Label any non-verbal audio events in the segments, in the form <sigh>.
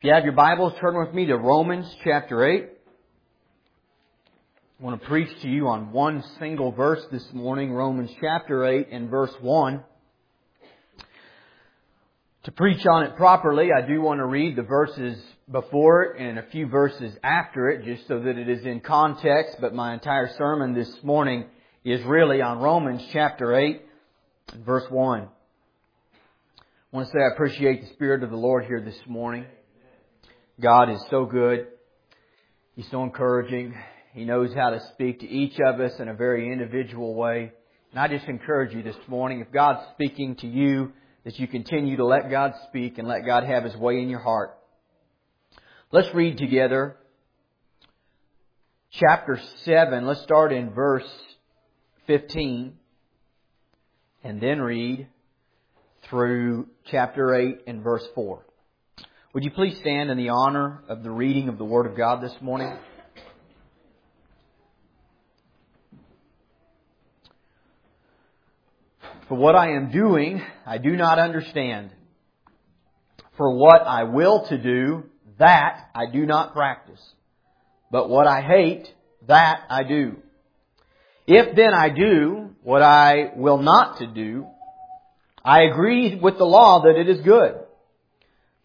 If you have your Bibles, turn with me to Romans chapter 8. I want to preach to you on one single verse this morning, Romans chapter 8 and verse 1. To preach on it properly, I do want to read the verses before it and a few verses after it, just so that it is in context, but my entire sermon this morning is really on Romans chapter 8 and verse 1. I want to say I appreciate the Spirit of the Lord here this morning. God is so good. He's so encouraging. He knows how to speak to each of us in a very individual way. And I just encourage you this morning, if God's speaking to you, that you continue to let God speak and let God have His way in your heart. Let's read together chapter 7. Let's start in verse 15 and then read through chapter 8 and verse 4. Would you please stand in the honor of the reading of the Word of God this morning? For what I am doing, I do not understand. For what I will to do, that I do not practice. But what I hate, that I do. If then I do what I will not to do, I agree with the law that it is good.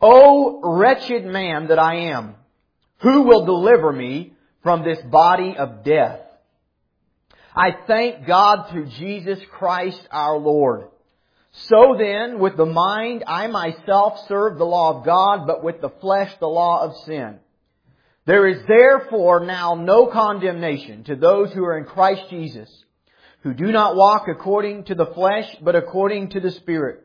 O wretched man that I am, who will deliver me from this body of death? I thank God through Jesus Christ our Lord. So then, with the mind, I myself serve the law of God, but with the flesh, the law of sin. There is therefore now no condemnation to those who are in Christ Jesus, who do not walk according to the flesh, but according to the Spirit.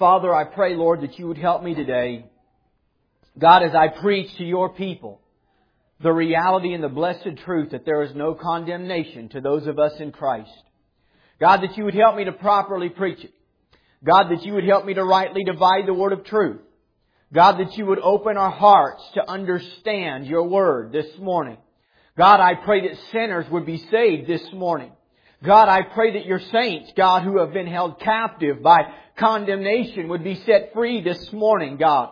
Father, I pray, Lord, that you would help me today. God, as I preach to your people, the reality and the blessed truth that there is no condemnation to those of us in Christ. God, that you would help me to properly preach it. God, that you would help me to rightly divide the word of truth. God, that you would open our hearts to understand your word this morning. God, I pray that sinners would be saved this morning. God, I pray that your saints, God, who have been held captive by condemnation would be set free this morning, God.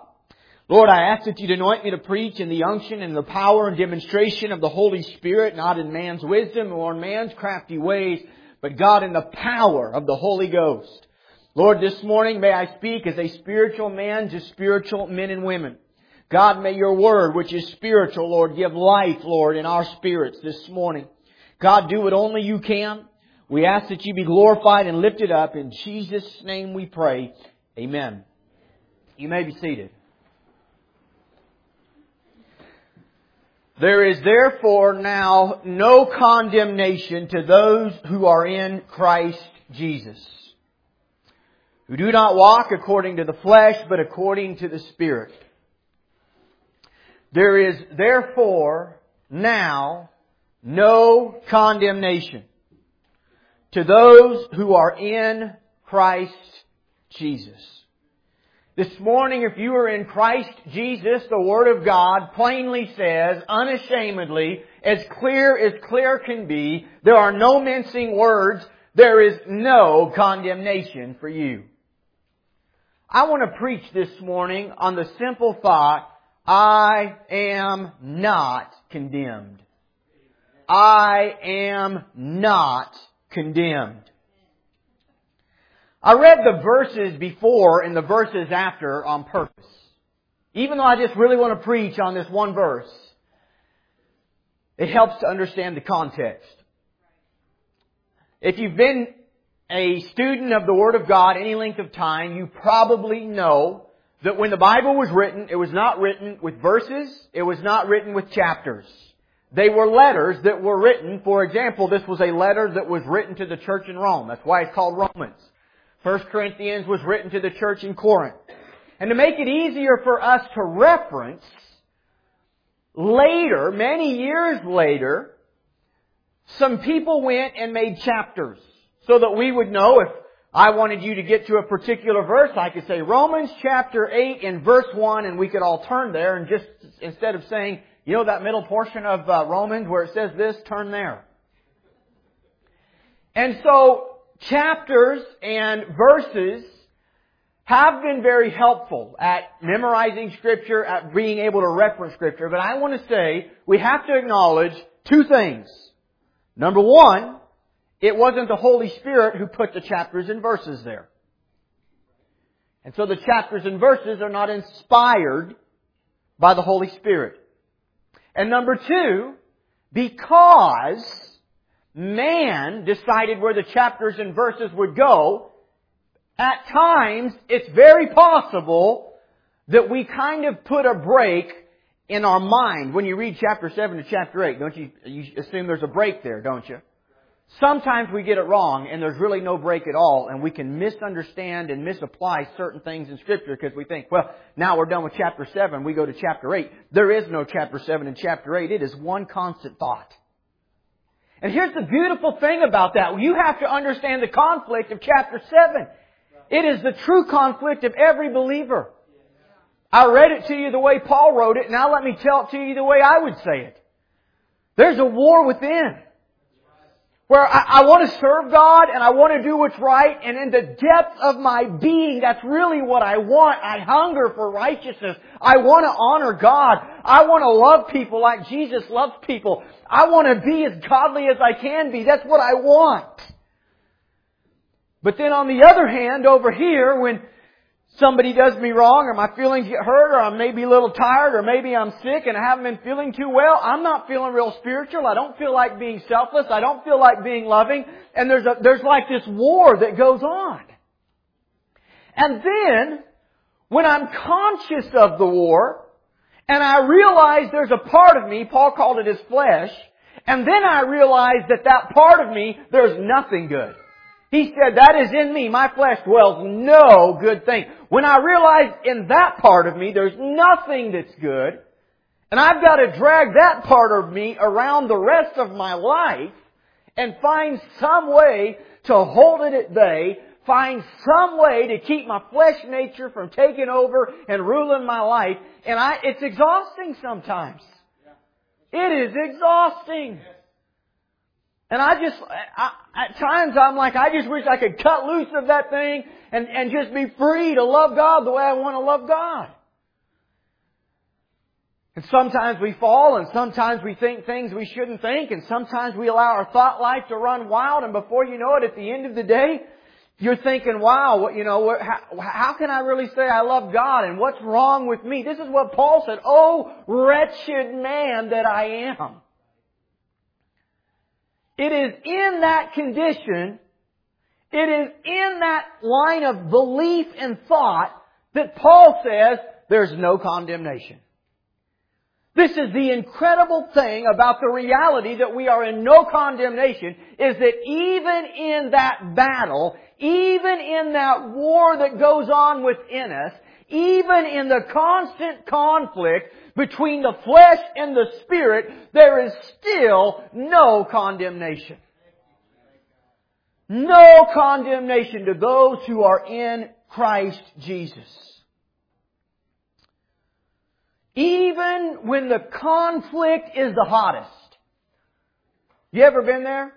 Lord, I ask that you'd anoint me to preach in the unction and the power and demonstration of the Holy Spirit, not in man's wisdom or in man's crafty ways, but God in the power of the Holy Ghost. Lord, this morning may I speak as a spiritual man to spiritual men and women. God, may your word, which is spiritual, Lord, give life, Lord, in our spirits this morning. God, do what only you can. We ask that you be glorified and lifted up. In Jesus' name we pray. Amen. You may be seated. There is therefore now no condemnation to those who are in Christ Jesus, who do not walk according to the flesh, but according to the Spirit. There is therefore now no condemnation to those who are in Christ Jesus. This morning, if you are in Christ Jesus, the Word of God plainly says, unashamedly, as clear as clear can be, there are no mincing words, there is no condemnation for you. I want to preach this morning on the simple thought, I am not condemned. I am not condemned. I read the verses before and the verses after on purpose. Even though I just really want to preach on this one verse, it helps to understand the context. If you've been a student of the Word of God any length of time, you probably know that when the Bible was written, it was not written with verses, it was not written with chapters. They were letters that were written, for example, this was a letter that was written to the church in Rome. That's why it's called Romans. First Corinthians was written to the church in Corinth. And to make it easier for us to reference, later, many years later, some people went and made chapters so that we would know if I wanted you to get to a particular verse, I could say Romans chapter 8 and verse 1 and we could all turn there and just, instead of saying, you know that middle portion of uh, Romans where it says this, turn there. And so, chapters and verses have been very helpful at memorizing scripture, at being able to reference scripture, but I want to say we have to acknowledge two things. Number one, it wasn't the Holy Spirit who put the chapters and verses there. And so the chapters and verses are not inspired by the Holy Spirit. And number two, because man decided where the chapters and verses would go, at times it's very possible that we kind of put a break in our mind when you read chapter 7 to chapter 8. Don't you, you assume there's a break there, don't you? Sometimes we get it wrong and there's really no break at all and we can misunderstand and misapply certain things in scripture because we think, well, now we're done with chapter 7, we go to chapter 8. There is no chapter 7 and chapter 8. It is one constant thought. And here's the beautiful thing about that. You have to understand the conflict of chapter 7. It is the true conflict of every believer. I read it to you the way Paul wrote it, now let me tell it to you the way I would say it. There's a war within where I, I, want to serve God and I want to do what's right and in the depth of my being, that's really what I want. I hunger for righteousness. I want to honor God. I want to love people like Jesus loves people. I want to be as godly as I can be. That's what I want. But then on the other hand, over here, when somebody does me wrong or my feelings get hurt or I'm maybe a little tired or maybe I'm sick and I haven't been feeling too well, I'm not feeling real spiritual. I don't feel like being selfless. I don't feel like being loving. And there's a, there's like this war that goes on. And then, when I'm conscious of the war, and I realize there's a part of me, Paul called it his flesh, and then I realize that that part of me, there's nothing good. He said, that is in me. My flesh dwells no good thing. When I realize in that part of me there's nothing that's good, and I've got to drag that part of me around the rest of my life and find some way to hold it at bay, find some way to keep my flesh nature from taking over and ruling my life, and I, it's exhausting sometimes. It is exhausting. And I just, I, at times I'm like, I just wish I could cut loose of that thing and, and just be free to love God the way I want to love God. And sometimes we fall and sometimes we think things we shouldn't think and sometimes we allow our thought life to run wild and before you know it, at the end of the day, you're thinking, wow, what, you know, what, how, how can I really say I love God and what's wrong with me? This is what Paul said, oh, wretched man that I am. It is in that condition, it is in that line of belief and thought that Paul says there's no condemnation. This is the incredible thing about the reality that we are in no condemnation is that even in that battle, even in that war that goes on within us, even in the constant conflict between the flesh and the spirit, there is still no condemnation. No condemnation to those who are in Christ Jesus. Even when the conflict is the hottest. You ever been there?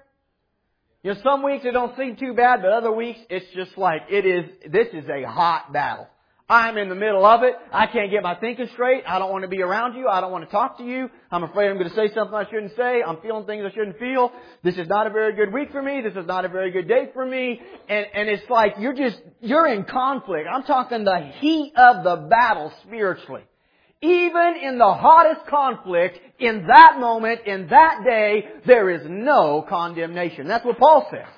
You know, some weeks it don't seem too bad, but other weeks it's just like, it is, this is a hot battle. I'm in the middle of it. I can't get my thinking straight. I don't want to be around you. I don't want to talk to you. I'm afraid I'm going to say something I shouldn't say. I'm feeling things I shouldn't feel. This is not a very good week for me. This is not a very good day for me. And, and it's like you're just, you're in conflict. I'm talking the heat of the battle spiritually. Even in the hottest conflict, in that moment, in that day, there is no condemnation. That's what Paul says.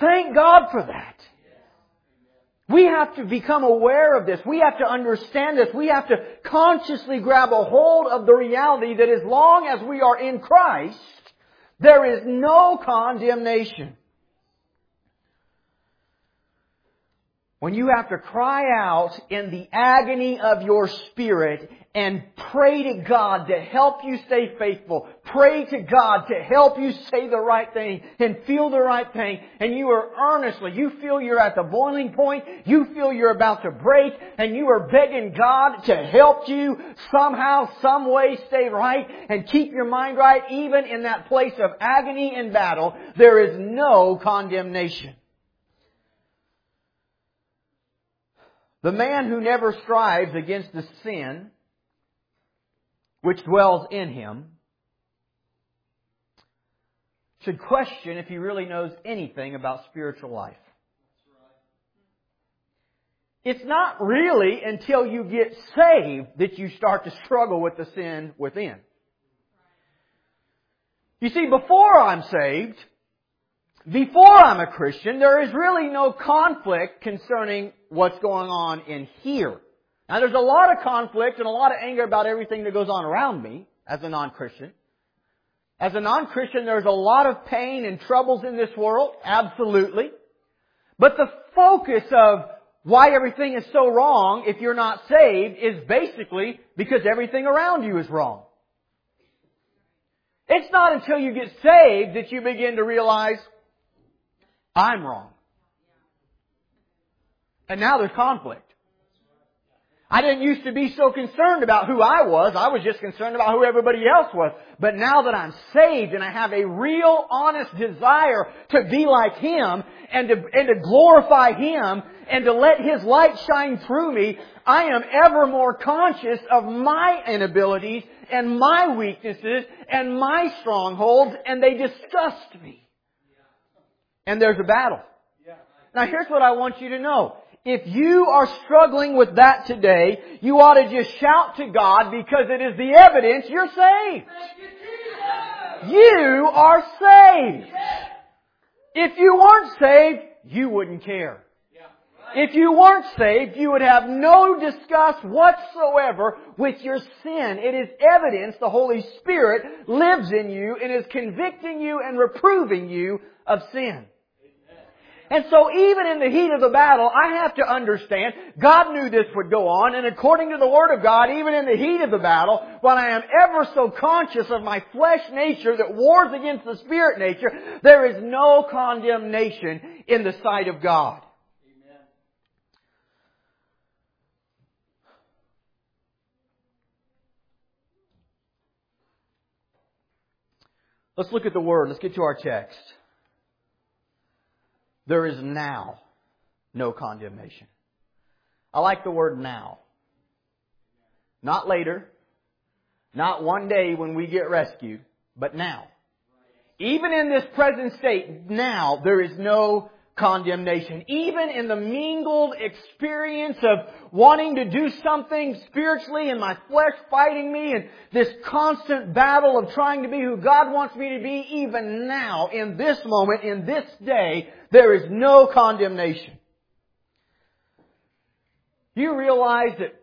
Thank God for that. We have to become aware of this. We have to understand this. We have to consciously grab a hold of the reality that as long as we are in Christ, there is no condemnation. When you have to cry out in the agony of your spirit and pray to God to help you stay faithful, pray to God to help you say the right thing and feel the right thing, and you are earnestly, you feel you're at the boiling point, you feel you're about to break, and you are begging God to help you somehow, some way stay right and keep your mind right, even in that place of agony and battle, there is no condemnation. The man who never strives against the sin which dwells in him should question if he really knows anything about spiritual life. It's not really until you get saved that you start to struggle with the sin within. You see, before I'm saved, before I'm a Christian, there is really no conflict concerning what's going on in here. Now there's a lot of conflict and a lot of anger about everything that goes on around me as a non-Christian. As a non-Christian, there's a lot of pain and troubles in this world, absolutely. But the focus of why everything is so wrong if you're not saved is basically because everything around you is wrong. It's not until you get saved that you begin to realize, I'm wrong. And now there's conflict. I didn't used to be so concerned about who I was. I was just concerned about who everybody else was. But now that I'm saved and I have a real honest desire to be like Him and to, and to glorify Him and to let His light shine through me, I am ever more conscious of my inabilities and my weaknesses and my strongholds and they disgust me and there's a battle. Now here's what I want you to know. If you are struggling with that today, you ought to just shout to God because it is the evidence you're saved. You are saved. If you weren't saved, you wouldn't care. If you weren't saved, you would have no disgust whatsoever with your sin. It is evidence the Holy Spirit lives in you and is convicting you and reproving you of sin. And so even in the heat of the battle, I have to understand, God knew this would go on, and according to the Word of God, even in the heat of the battle, when I am ever so conscious of my flesh nature that wars against the spirit nature, there is no condemnation in the sight of God. Amen. Let's look at the Word. Let's get to our text. There is now no condemnation. I like the word now. Not later. Not one day when we get rescued, but now. Even in this present state, now, there is no condemnation. Even in the mingled experience of wanting to do something spiritually and my flesh fighting me and this constant battle of trying to be who God wants me to be, even now, in this moment, in this day, there is no condemnation. You realize that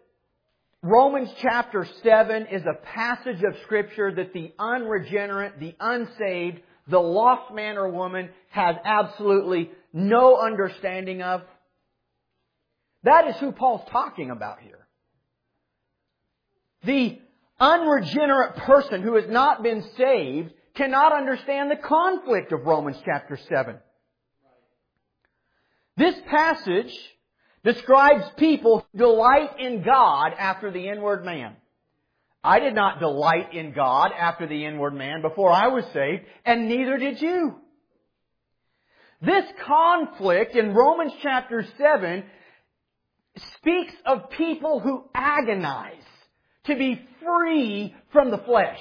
Romans chapter 7 is a passage of scripture that the unregenerate, the unsaved, the lost man or woman has absolutely no understanding of. That is who Paul's talking about here. The unregenerate person who has not been saved cannot understand the conflict of Romans chapter 7. This passage describes people who delight in God after the inward man. I did not delight in God after the inward man before I was saved, and neither did you. This conflict in Romans chapter 7 speaks of people who agonize to be free from the flesh.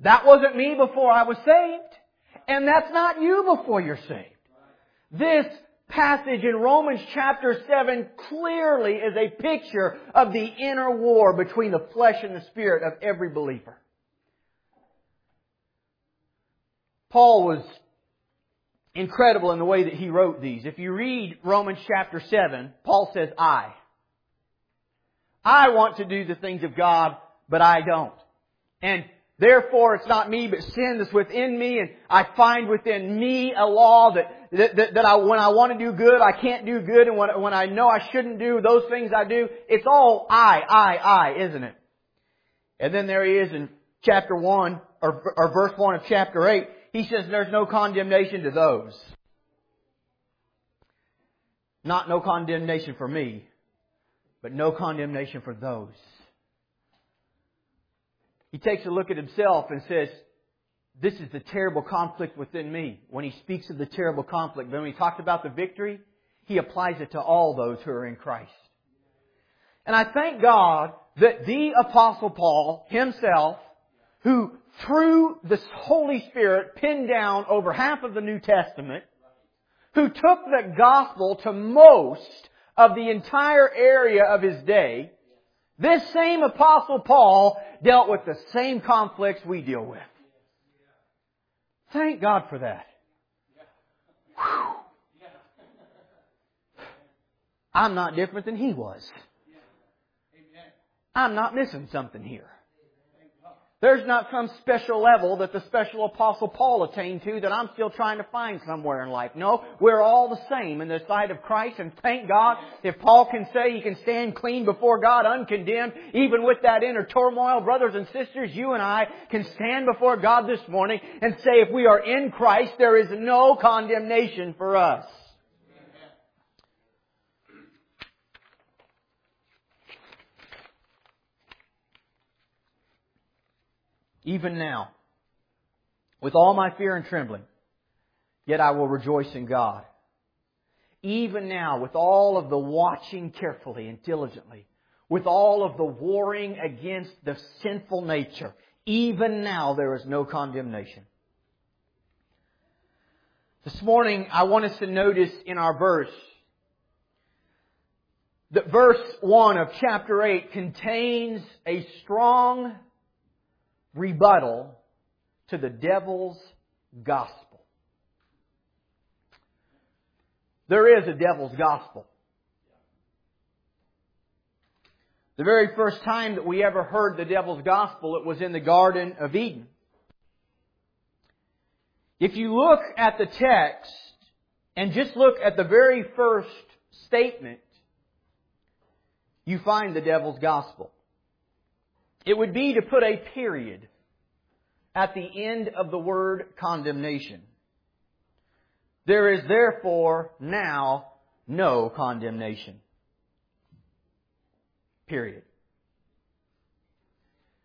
That wasn't me before I was saved, and that's not you before you're saved. This passage in Romans chapter 7 clearly is a picture of the inner war between the flesh and the spirit of every believer. Paul was incredible in the way that he wrote these. If you read Romans chapter 7, Paul says, I. I want to do the things of God, but I don't. And Therefore, it's not me, but sin that's within me, and I find within me a law that, that, that, that I, when I want to do good, I can't do good, and when, when I know I shouldn't do those things I do, it's all I, I, I, isn't it? And then there he is in chapter 1, or, or verse 1 of chapter 8, he says there's no condemnation to those. Not no condemnation for me, but no condemnation for those he takes a look at himself and says, this is the terrible conflict within me. When he speaks of the terrible conflict, but when he talked about the victory, he applies it to all those who are in Christ. And I thank God that the apostle Paul himself, who through the Holy Spirit pinned down over half of the New Testament, who took the gospel to most of the entire area of his day, this same apostle Paul dealt with the same conflicts we deal with. Thank God for that. Whew. I'm not different than he was. I'm not missing something here. There's not some special level that the special apostle Paul attained to that I'm still trying to find somewhere in life. No, we're all the same in the sight of Christ and thank God if Paul can say he can stand clean before God uncondemned, even with that inner turmoil, brothers and sisters, you and I can stand before God this morning and say if we are in Christ, there is no condemnation for us. Even now, with all my fear and trembling, yet I will rejoice in God. Even now, with all of the watching carefully and diligently, with all of the warring against the sinful nature, even now there is no condemnation. This morning, I want us to notice in our verse that verse 1 of chapter 8 contains a strong rebuttal to the devil's gospel. There is a devil's gospel. The very first time that we ever heard the devil's gospel, it was in the Garden of Eden. If you look at the text and just look at the very first statement, you find the devil's gospel. It would be to put a period at the end of the word condemnation. There is therefore now no condemnation. Period.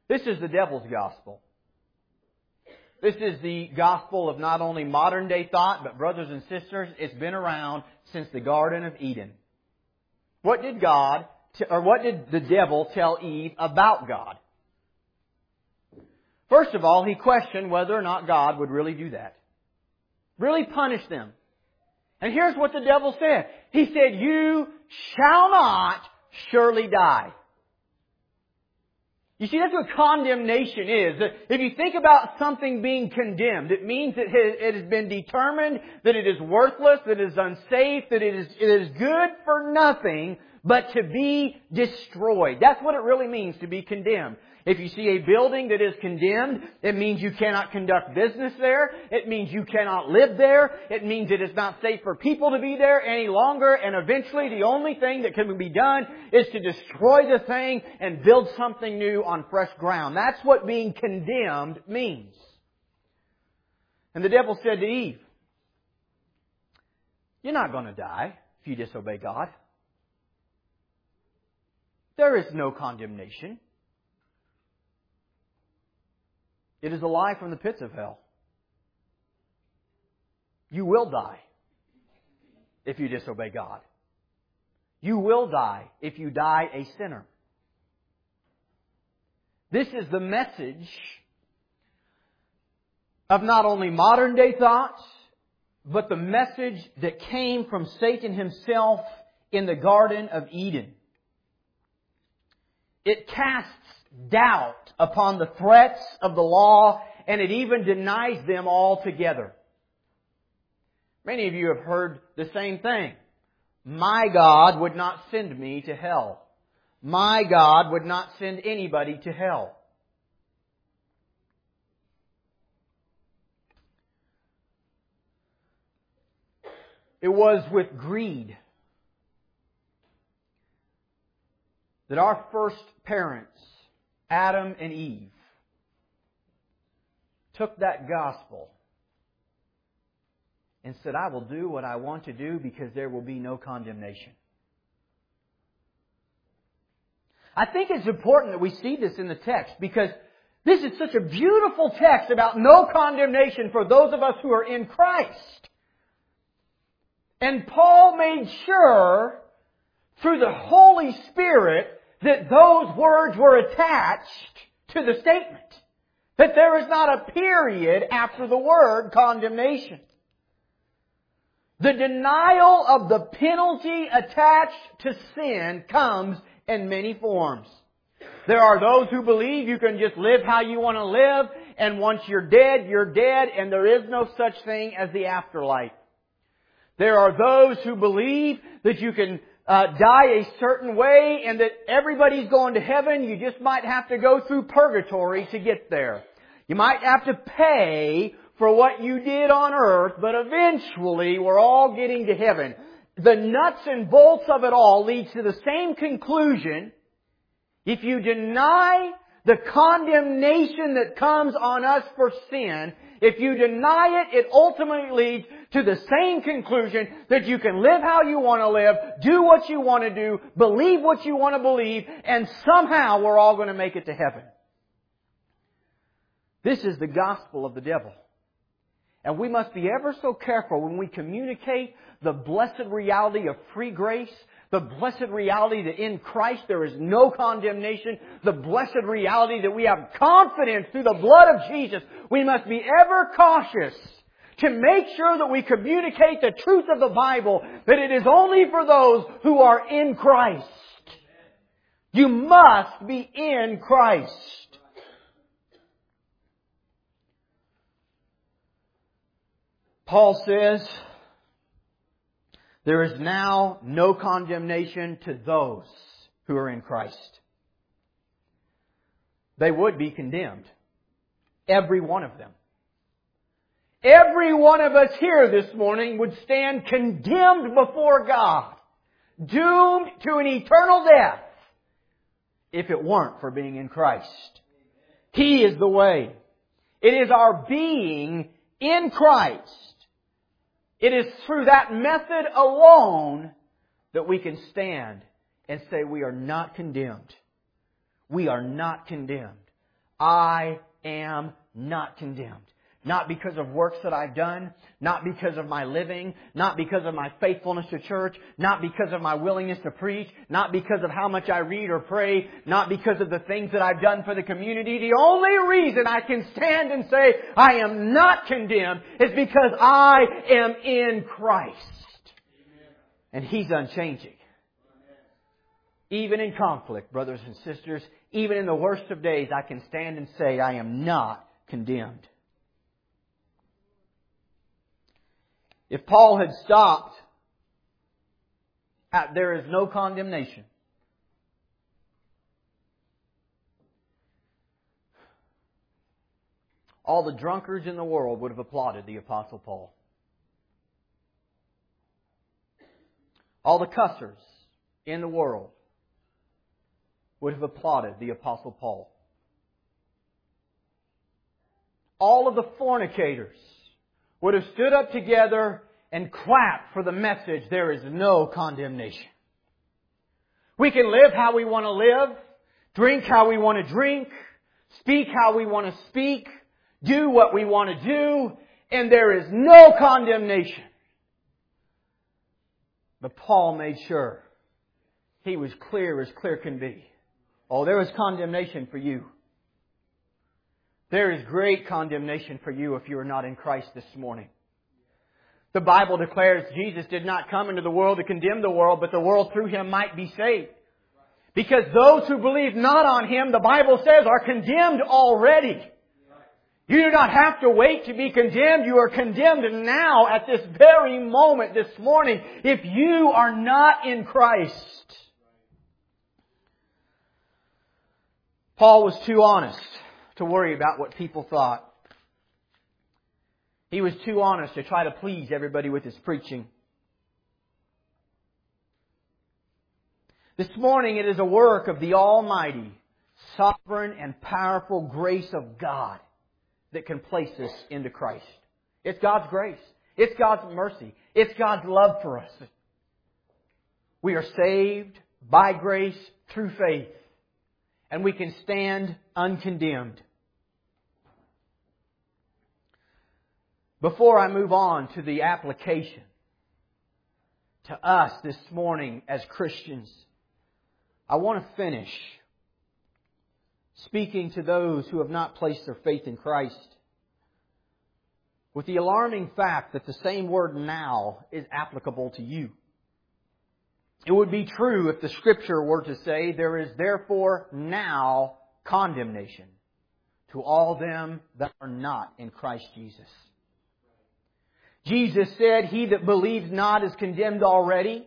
This is the devil's gospel. This is the gospel of not only modern day thought, but brothers and sisters, it's been around since the Garden of Eden. What did God, or what did the devil tell Eve about God? First of all, he questioned whether or not God would really do that. Really punish them. And here's what the devil said. He said, you shall not surely die. You see, that's what condemnation is. If you think about something being condemned, it means that it has been determined that it is worthless, that it is unsafe, that it is, it is good for nothing, but to be destroyed. That's what it really means to be condemned. If you see a building that is condemned, it means you cannot conduct business there. It means you cannot live there. It means it is not safe for people to be there any longer. And eventually the only thing that can be done is to destroy the thing and build something new on fresh ground. That's what being condemned means. And the devil said to Eve, you're not going to die if you disobey God. There is no condemnation It is a lie from the pits of hell. You will die if you disobey God. You will die if you die a sinner. This is the message of not only modern day thoughts, but the message that came from Satan himself in the Garden of Eden. It casts doubt upon the threats of the law and it even denies them altogether. Many of you have heard the same thing. My God would not send me to hell. My God would not send anybody to hell. It was with greed that our first parents, Adam and Eve, took that gospel and said, I will do what I want to do because there will be no condemnation. I think it's important that we see this in the text because this is such a beautiful text about no condemnation for those of us who are in Christ. And Paul made sure through the Holy Spirit that those words were attached to the statement. That there is not a period after the word condemnation. The denial of the penalty attached to sin comes in many forms. There are those who believe you can just live how you want to live, and once you're dead, you're dead, and there is no such thing as the afterlife. There are those who believe that you can uh, die a certain way and that everybody's going to heaven. You just might have to go through purgatory to get there. You might have to pay for what you did on earth, but eventually we're all getting to heaven. The nuts and bolts of it all leads to the same conclusion. If you deny the condemnation that comes on us for sin, if you deny it, it ultimately leads to the same conclusion that you can live how you want to live, do what you want to do, believe what you want to believe, and somehow we're all going to make it to heaven. This is the gospel of the devil. And we must be ever so careful when we communicate the blessed reality of free grace the blessed reality that in Christ there is no condemnation, the blessed reality that we have confidence through the blood of Jesus, we must be ever cautious to make sure that we communicate the truth of the Bible, that it is only for those who are in Christ. You must be in Christ. Paul says, there is now no condemnation to those who are in Christ. They would be condemned. Every one of them. Every one of us here this morning would stand condemned before God, doomed to an eternal death, if it weren't for being in Christ. He is the way. It is our being in Christ it is through that method alone that we can stand and say we are not condemned. We are not condemned. I am not condemned. Not because of works that I've done, not because of my living, not because of my faithfulness to church, not because of my willingness to preach, not because of how much I read or pray, not because of the things that I've done for the community. The only reason I can stand and say I am not condemned is because I am in Christ. And He's unchanging. Even in conflict, brothers and sisters, even in the worst of days, I can stand and say I am not condemned. If Paul had stopped at there is no condemnation, all the drunkards in the world would have applauded the Apostle Paul. All the cussers in the world would have applauded the Apostle Paul. All of the fornicators would have stood up together and clapped for the message, there is no condemnation. We can live how we want to live, drink how we want to drink, speak how we want to speak, do what we want to do, and there is no condemnation. But Paul made sure he was clear as clear can be. Oh, there is condemnation for you. There is great condemnation for you if you are not in Christ this morning. The Bible declares Jesus did not come into the world to condemn the world, but the world through him might be saved. Because those who believe not on him, the Bible says, are condemned already. You do not have to wait to be condemned. You are condemned now at this very moment this morning if you are not in Christ. Paul was too honest to worry about what people thought. He was too honest to try to please everybody with his preaching. This morning it is a work of the Almighty, sovereign and powerful grace of God that can place us into Christ. It's God's grace. It's God's mercy. It's God's love for us. We are saved by grace through faith, and we can stand uncondemned. Before I move on to the application to us this morning as Christians, I want to finish speaking to those who have not placed their faith in Christ with the alarming fact that the same word now is applicable to you. It would be true if the scripture were to say, there is therefore now condemnation to all them that are not in Christ Jesus. Jesus said, He that believes not is condemned already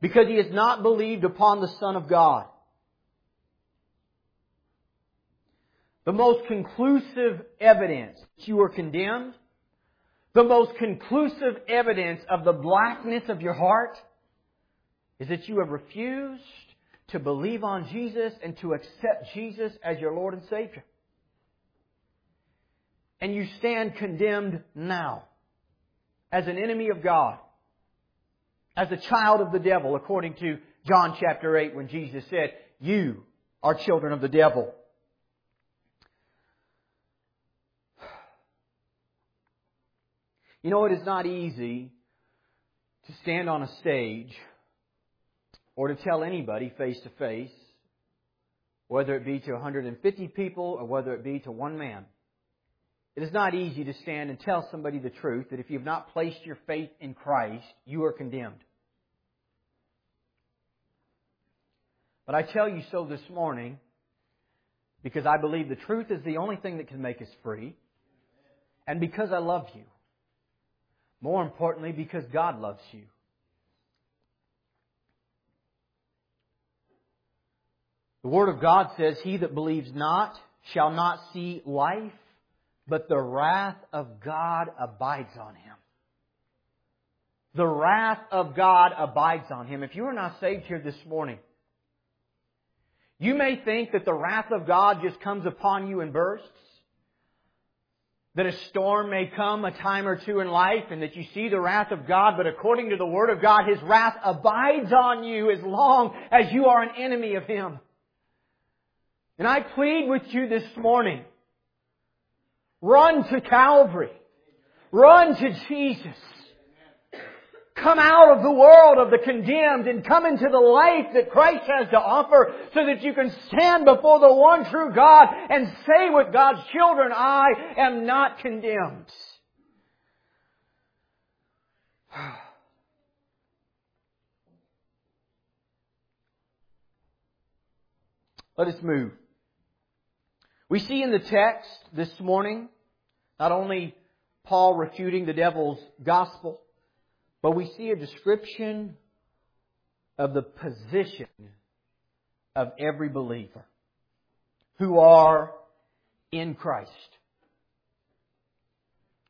because he has not believed upon the Son of God. The most conclusive evidence that you are condemned, the most conclusive evidence of the blackness of your heart is that you have refused to believe on Jesus and to accept Jesus as your Lord and Savior. And you stand condemned now as an enemy of God, as a child of the devil, according to John chapter 8 when Jesus said, You are children of the devil. You know, it is not easy to stand on a stage or to tell anybody face to face, whether it be to 150 people or whether it be to one man. It is not easy to stand and tell somebody the truth that if you have not placed your faith in Christ, you are condemned. But I tell you so this morning because I believe the truth is the only thing that can make us free, and because I love you. More importantly, because God loves you. The Word of God says, He that believes not shall not see life, but the wrath of God abides on him. The wrath of God abides on him. If you are not saved here this morning, you may think that the wrath of God just comes upon you in bursts. That a storm may come a time or two in life and that you see the wrath of God, but according to the Word of God, His wrath abides on you as long as you are an enemy of Him. And I plead with you this morning, Run to Calvary. Run to Jesus. Come out of the world of the condemned and come into the life that Christ has to offer so that you can stand before the one true God and say with God's children, I am not condemned. <sighs> Let us move. We see in the text this morning not only Paul refuting the devil's gospel, but we see a description of the position of every believer who are in Christ.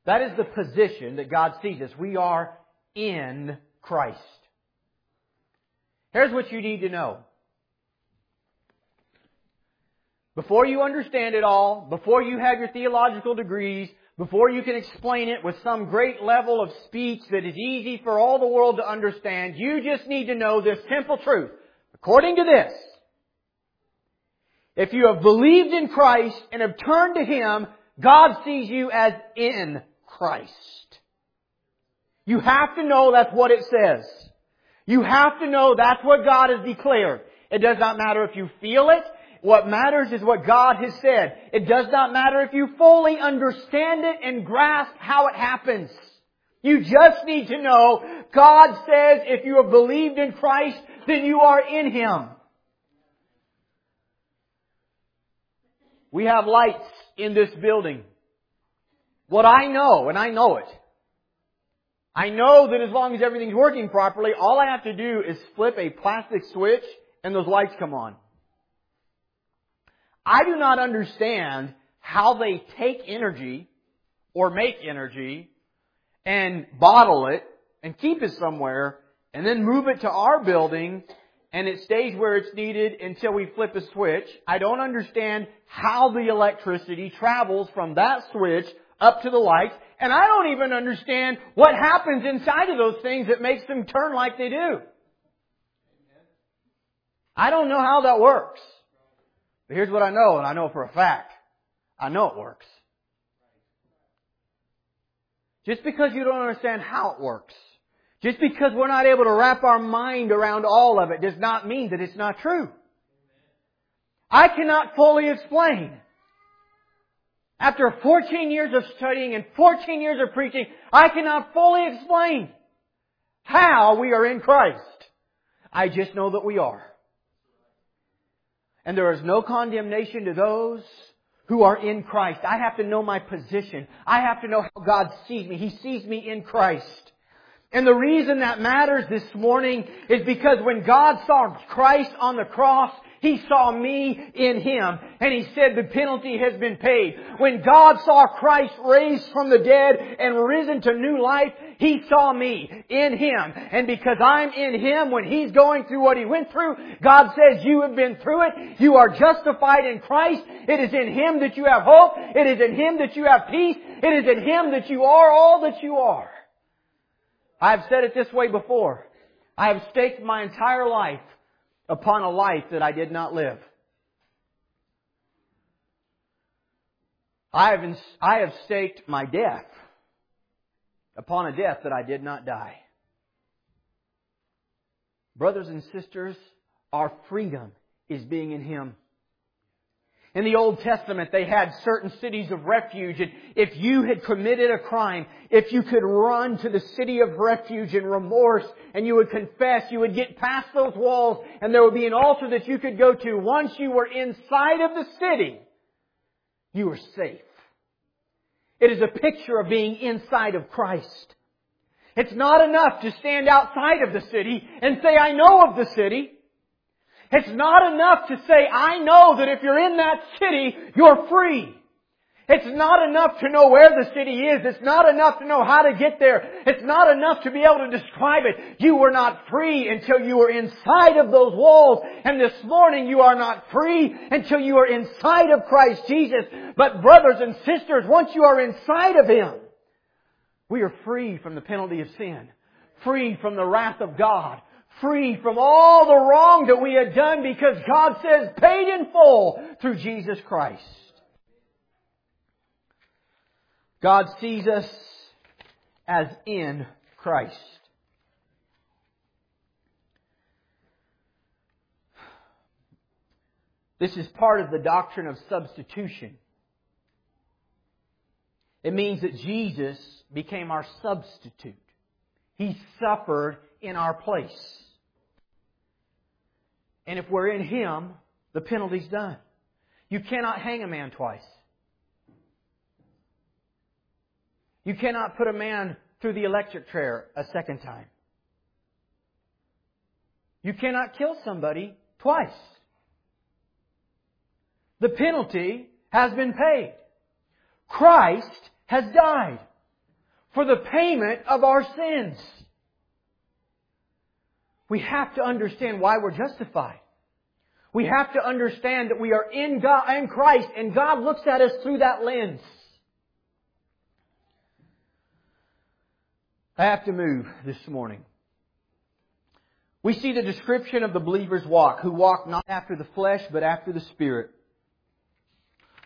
That is the position that God sees us. We are in Christ. Here's what you need to know. Before you understand it all, before you have your theological degrees, before you can explain it with some great level of speech that is easy for all the world to understand, you just need to know this simple truth. According to this, if you have believed in Christ and have turned to Him, God sees you as in Christ. You have to know that's what it says. You have to know that's what God has declared. It does not matter if you feel it. What matters is what God has said. It does not matter if you fully understand it and grasp how it happens. You just need to know God says if you have believed in Christ, then you are in Him. We have lights in this building. What I know, and I know it, I know that as long as everything's working properly, all I have to do is flip a plastic switch and those lights come on. I do not understand how they take energy or make energy and bottle it and keep it somewhere and then move it to our building and it stays where it's needed until we flip a switch. I don't understand how the electricity travels from that switch up to the lights, and I don't even understand what happens inside of those things that makes them turn like they do. I don't know how that works. But here's what I know, and I know for a fact. I know it works. Just because you don't understand how it works, just because we're not able to wrap our mind around all of it does not mean that it's not true. I cannot fully explain after 14 years of studying and 14 years of preaching, I cannot fully explain how we are in Christ. I just know that we are. And there is no condemnation to those who are in Christ. I have to know my position. I have to know how God sees me. He sees me in Christ. And the reason that matters this morning is because when God saw Christ on the cross, he saw me in Him. And He said the penalty has been paid. When God saw Christ raised from the dead and risen to new life, He saw me in Him. And because I'm in Him, when He's going through what He went through, God says you have been through it. You are justified in Christ. It is in Him that you have hope. It is in Him that you have peace. It is in Him that you are all that you are. I have said it this way before. I have staked my entire life upon a life that I did not live. I have, I have staked my death upon a death that I did not die. Brothers and sisters, our freedom is being in Him. In the Old Testament, they had certain cities of refuge, and if you had committed a crime, if you could run to the city of refuge in remorse, and you would confess, you would get past those walls, and there would be an altar that you could go to. Once you were inside of the city, you were safe. It is a picture of being inside of Christ. It's not enough to stand outside of the city and say, I know of the city. It's not enough to say, I know that if you're in that city, you're free. It's not enough to know where the city is. It's not enough to know how to get there. It's not enough to be able to describe it. You were not free until you were inside of those walls. And this morning you are not free until you are inside of Christ Jesus. But brothers and sisters, once you are inside of Him, we are free from the penalty of sin. Free from the wrath of God free from all the wrong that we had done because God says paid in full through Jesus Christ. God sees us as in Christ. This is part of the doctrine of substitution. It means that Jesus became our substitute. He suffered in our place. And if we're in Him, the penalty's done. You cannot hang a man twice. You cannot put a man through the electric chair a second time. You cannot kill somebody twice. The penalty has been paid. Christ has died for the payment of our sins. We have to understand why we're justified. We have to understand that we are in God, in Christ, and God looks at us through that lens. I have to move this morning. We see the description of the believer's walk, who walk not after the flesh, but after the Spirit.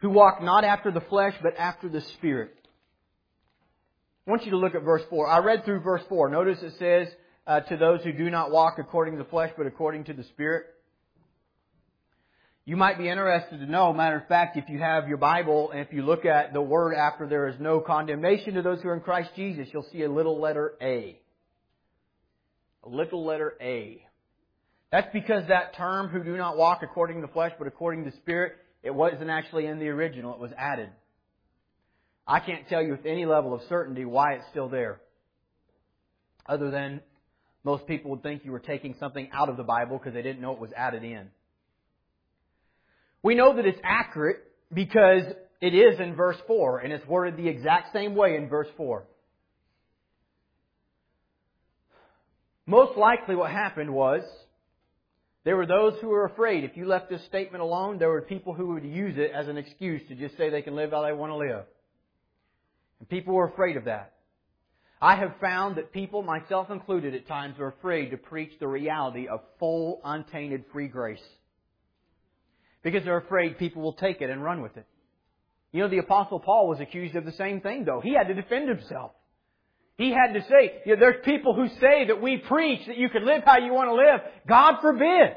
who walk not after the flesh, but after the Spirit. I want you to look at verse 4. I read through verse 4. Notice it says, uh, to those who do not walk according to the flesh, but according to the Spirit. You might be interested to know, matter of fact, if you have your Bible and if you look at the word after there is no condemnation to those who are in Christ Jesus, you'll see a little letter A. A little letter A. That's because that term, who do not walk according to the flesh, but according to the Spirit, it wasn't actually in the original. It was added. I can't tell you with any level of certainty why it's still there. Other than most people would think you were taking something out of the Bible because they didn't know it was added in. We know that it's accurate because it is in verse 4, and it's worded the exact same way in verse 4. Most likely what happened was there were those who were afraid. If you left this statement alone, there were people who would use it as an excuse to just say they can live how they want to live. And people were afraid of that. I have found that people, myself included at times, are afraid to preach the reality of full, untainted free grace. Because they're afraid people will take it and run with it. You know, the apostle Paul was accused of the same thing though. He had to defend himself. He had to say, you know, there's people who say that we preach that you can live how you want to live. God forbid.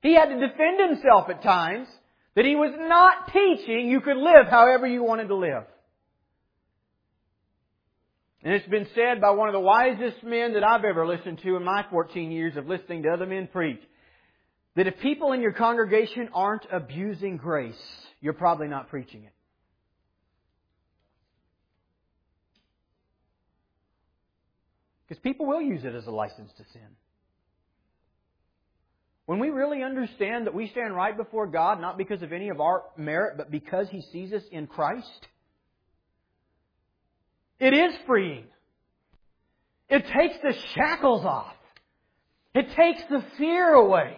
He had to defend himself at times that he was not teaching you could live however you wanted to live. And it's been said by one of the wisest men that I've ever listened to in my 14 years of listening to other men preach, that if people in your congregation aren't abusing grace, you're probably not preaching it. Because people will use it as a license to sin. When we really understand that we stand right before God, not because of any of our merit, but because He sees us in Christ, it is freeing. It takes the shackles off. It takes the fear away.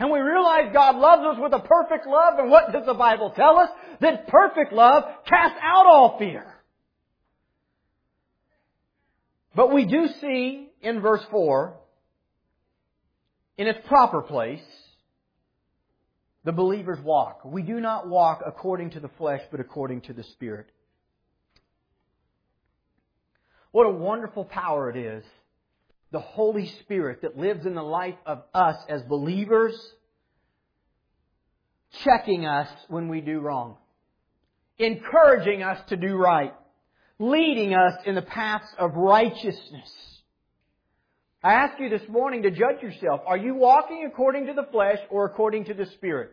And we realize God loves us with a perfect love, and what does the Bible tell us? That perfect love casts out all fear. But we do see in verse 4, in its proper place, the believer's walk. We do not walk according to the flesh, but according to the Spirit. What a wonderful power it is. The Holy Spirit that lives in the life of us as believers, checking us when we do wrong, encouraging us to do right leading us in the paths of righteousness. I ask you this morning to judge yourself. Are you walking according to the flesh or according to the Spirit?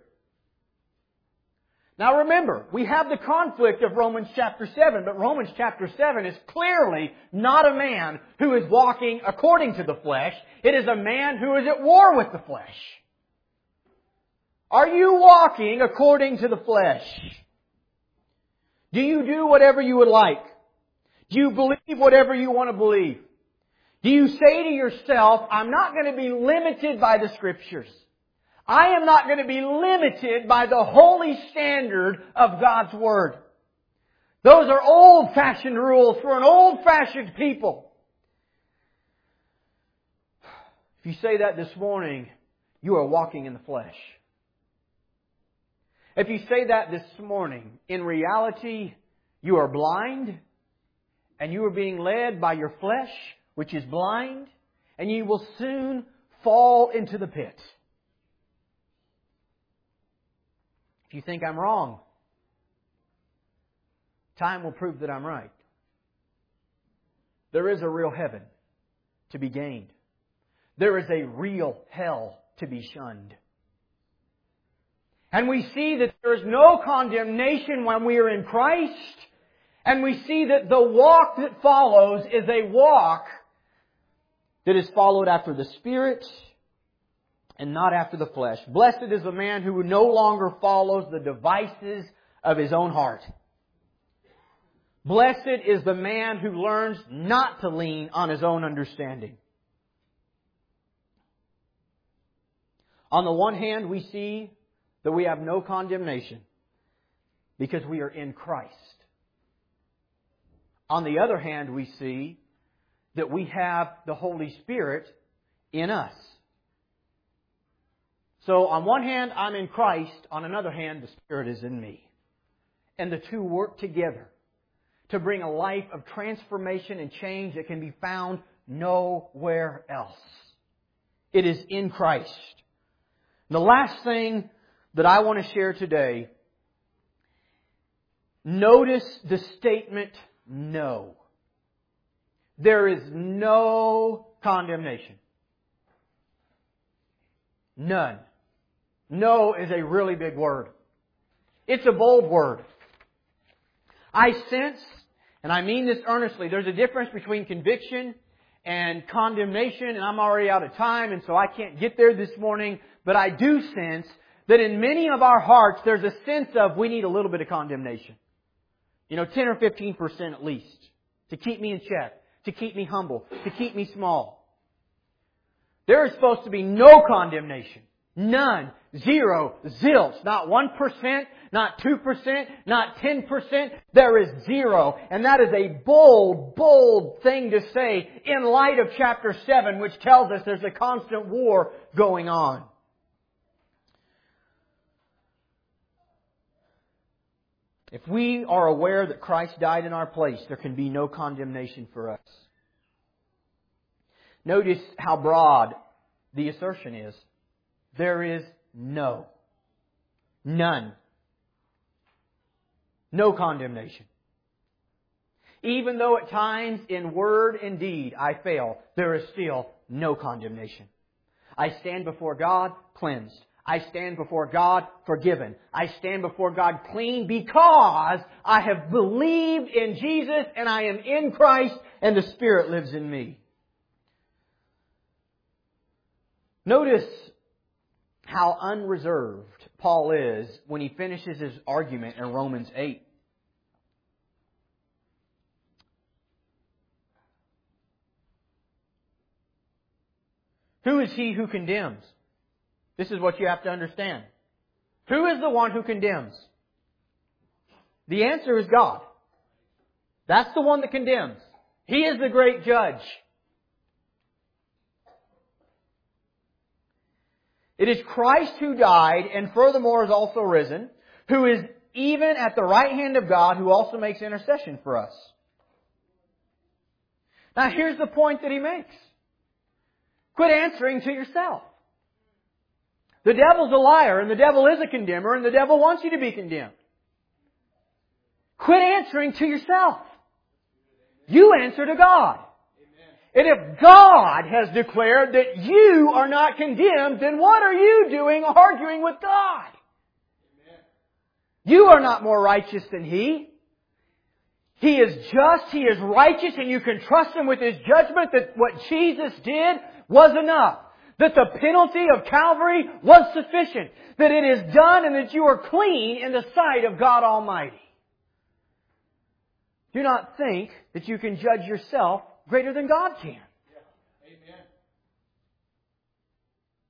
Now remember, we have the conflict of Romans chapter 7, but Romans chapter 7 is clearly not a man who is walking according to the flesh. It is a man who is at war with the flesh. Are you walking according to the flesh? Do you do whatever you would like? Do you believe whatever you want to believe? Do you say to yourself, I'm not going to be limited by the scriptures. I am not going to be limited by the holy standard of God's Word. Those are old-fashioned rules for an old-fashioned people. If you say that this morning, you are walking in the flesh. If you say that this morning, in reality, you are blind and you are being led by your flesh, which is blind, and you will soon fall into the pit. If you think I'm wrong, time will prove that I'm right. There is a real heaven to be gained. There is a real hell to be shunned. And we see that there is no condemnation when we are in Christ. And we see that the walk that follows is a walk that is followed after the Spirit and not after the flesh. Blessed is the man who no longer follows the devices of his own heart. Blessed is the man who learns not to lean on his own understanding. On the one hand, we see that we have no condemnation because we are in Christ. On the other hand, we see that we have the Holy Spirit in us. So on one hand, I'm in Christ. On another hand, the Spirit is in me. And the two work together to bring a life of transformation and change that can be found nowhere else. It is in Christ. The last thing that I want to share today, notice the statement no. There is no condemnation. None. No is a really big word. It's a bold word. I sense, and I mean this earnestly, there's a difference between conviction and condemnation, and I'm already out of time, and so I can't get there this morning, but I do sense that in many of our hearts, there's a sense of we need a little bit of condemnation. You know, 10 or 15% at least, to keep me in check, to keep me humble, to keep me small. There is supposed to be no condemnation. None. Zero. Zilch. Not 1%, not 2%, not 10%. There is zero. And that is a bold, bold thing to say in light of chapter 7, which tells us there's a constant war going on. If we are aware that Christ died in our place, there can be no condemnation for us. Notice how broad the assertion is. There is no. None. No condemnation. Even though at times in word and deed I fail, there is still no condemnation. I stand before God cleansed. I stand before God forgiven. I stand before God clean because I have believed in Jesus and I am in Christ and the Spirit lives in me. Notice how unreserved Paul is when he finishes his argument in Romans 8. Who is he who condemns? This is what you have to understand. Who is the one who condemns? The answer is God. That's the one that condemns. He is the great judge. It is Christ who died and furthermore is also risen, who is even at the right hand of God, who also makes intercession for us. Now here's the point that he makes. Quit answering to yourself. The devil's a liar and the devil is a condemner and the devil wants you to be condemned. Quit answering to yourself. You answer to God. And if God has declared that you are not condemned, then what are you doing arguing with God? You are not more righteous than He. He is just, He is righteous, and you can trust Him with His judgment that what Jesus did was enough. That the penalty of Calvary was sufficient. That it is done and that you are clean in the sight of God Almighty. Do not think that you can judge yourself greater than God can. Amen.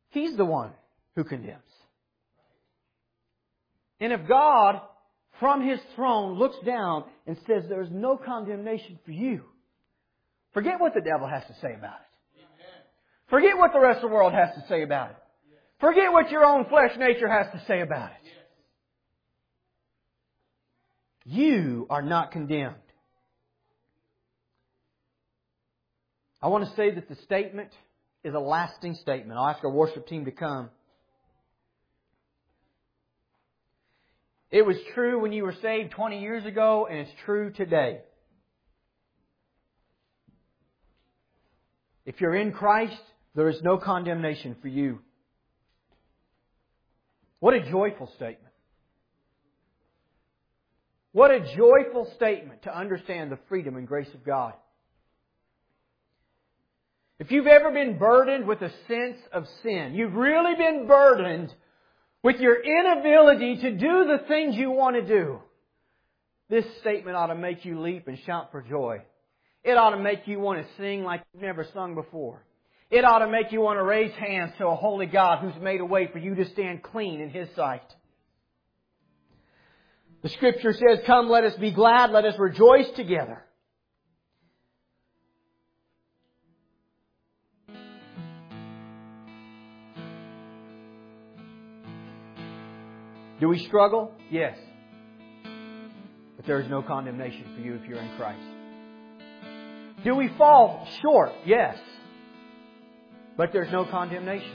He's the one who condemns. And if God, from His throne, looks down and says there's no condemnation for you, forget what the devil has to say about it. Forget what the rest of the world has to say about it. Forget what your own flesh nature has to say about it. You are not condemned. I want to say that the statement is a lasting statement. I'll ask our worship team to come. It was true when you were saved 20 years ago, and it's true today. If you're in Christ, there is no condemnation for you. What a joyful statement. What a joyful statement to understand the freedom and grace of God. If you've ever been burdened with a sense of sin, you've really been burdened with your inability to do the things you want to do, this statement ought to make you leap and shout for joy. It ought to make you want to sing like you've never sung before. It ought to make you want to raise hands to a holy God who's made a way for you to stand clean in His sight. The scripture says, Come, let us be glad, let us rejoice together. Do we struggle? Yes. But there is no condemnation for you if you're in Christ. Do we fall short? Yes. But there's no condemnation.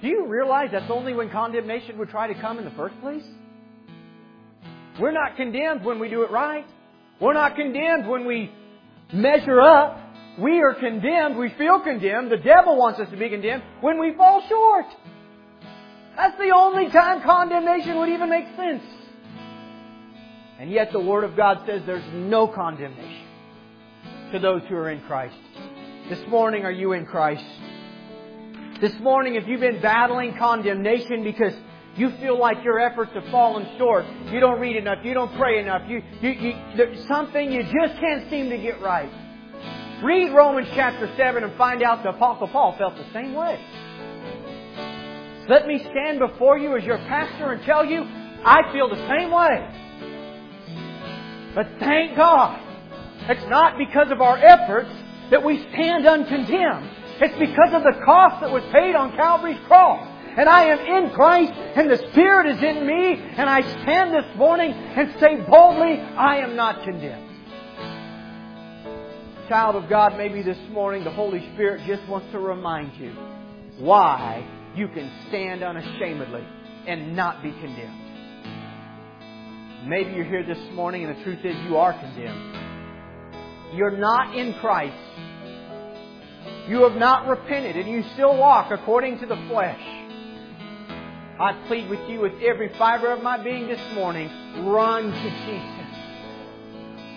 Do you realize that's only when condemnation would try to come in the first place? We're not condemned when we do it right. We're not condemned when we measure up. We are condemned. We feel condemned. The devil wants us to be condemned when we fall short. That's the only time condemnation would even make sense. And yet the Word of God says there's no condemnation to those who are in Christ. This morning, are you in Christ? This morning, if you've been battling condemnation because you feel like your efforts have fallen short, you don't read enough, you don't pray enough, you, you, you, there's something you just can't seem to get right. Read Romans chapter 7 and find out the Apostle Paul felt the same way. Let me stand before you as your pastor and tell you, I feel the same way. But thank God, it's not because of our efforts that we stand uncondemned. It's because of the cost that was paid on Calvary's cross. And I am in Christ, and the Spirit is in me, and I stand this morning and say boldly, I am not condemned. Child of God, maybe this morning the Holy Spirit just wants to remind you why you can stand unashamedly and not be condemned. Maybe you're here this morning and the truth is you are condemned. You're not in Christ. You have not repented and you still walk according to the flesh. I plead with you with every fiber of my being this morning, run to Jesus.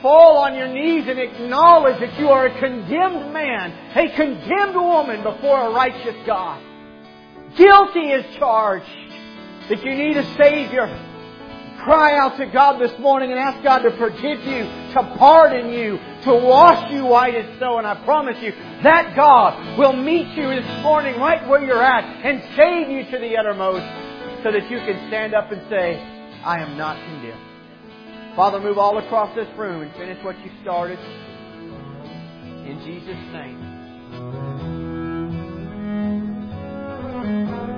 Fall on your knees and acknowledge that you are a condemned man, a condemned woman before a righteous God. Guilty is charged. That you need a Savior. Cry out to God this morning and ask God to forgive you, to pardon you, to wash you white as snow. And I promise you, that God will meet you this morning right where you're at and save you to the uttermost so that you can stand up and say, I am not condemned. Father, move all across this room and finish what you started. In Jesus' name thank you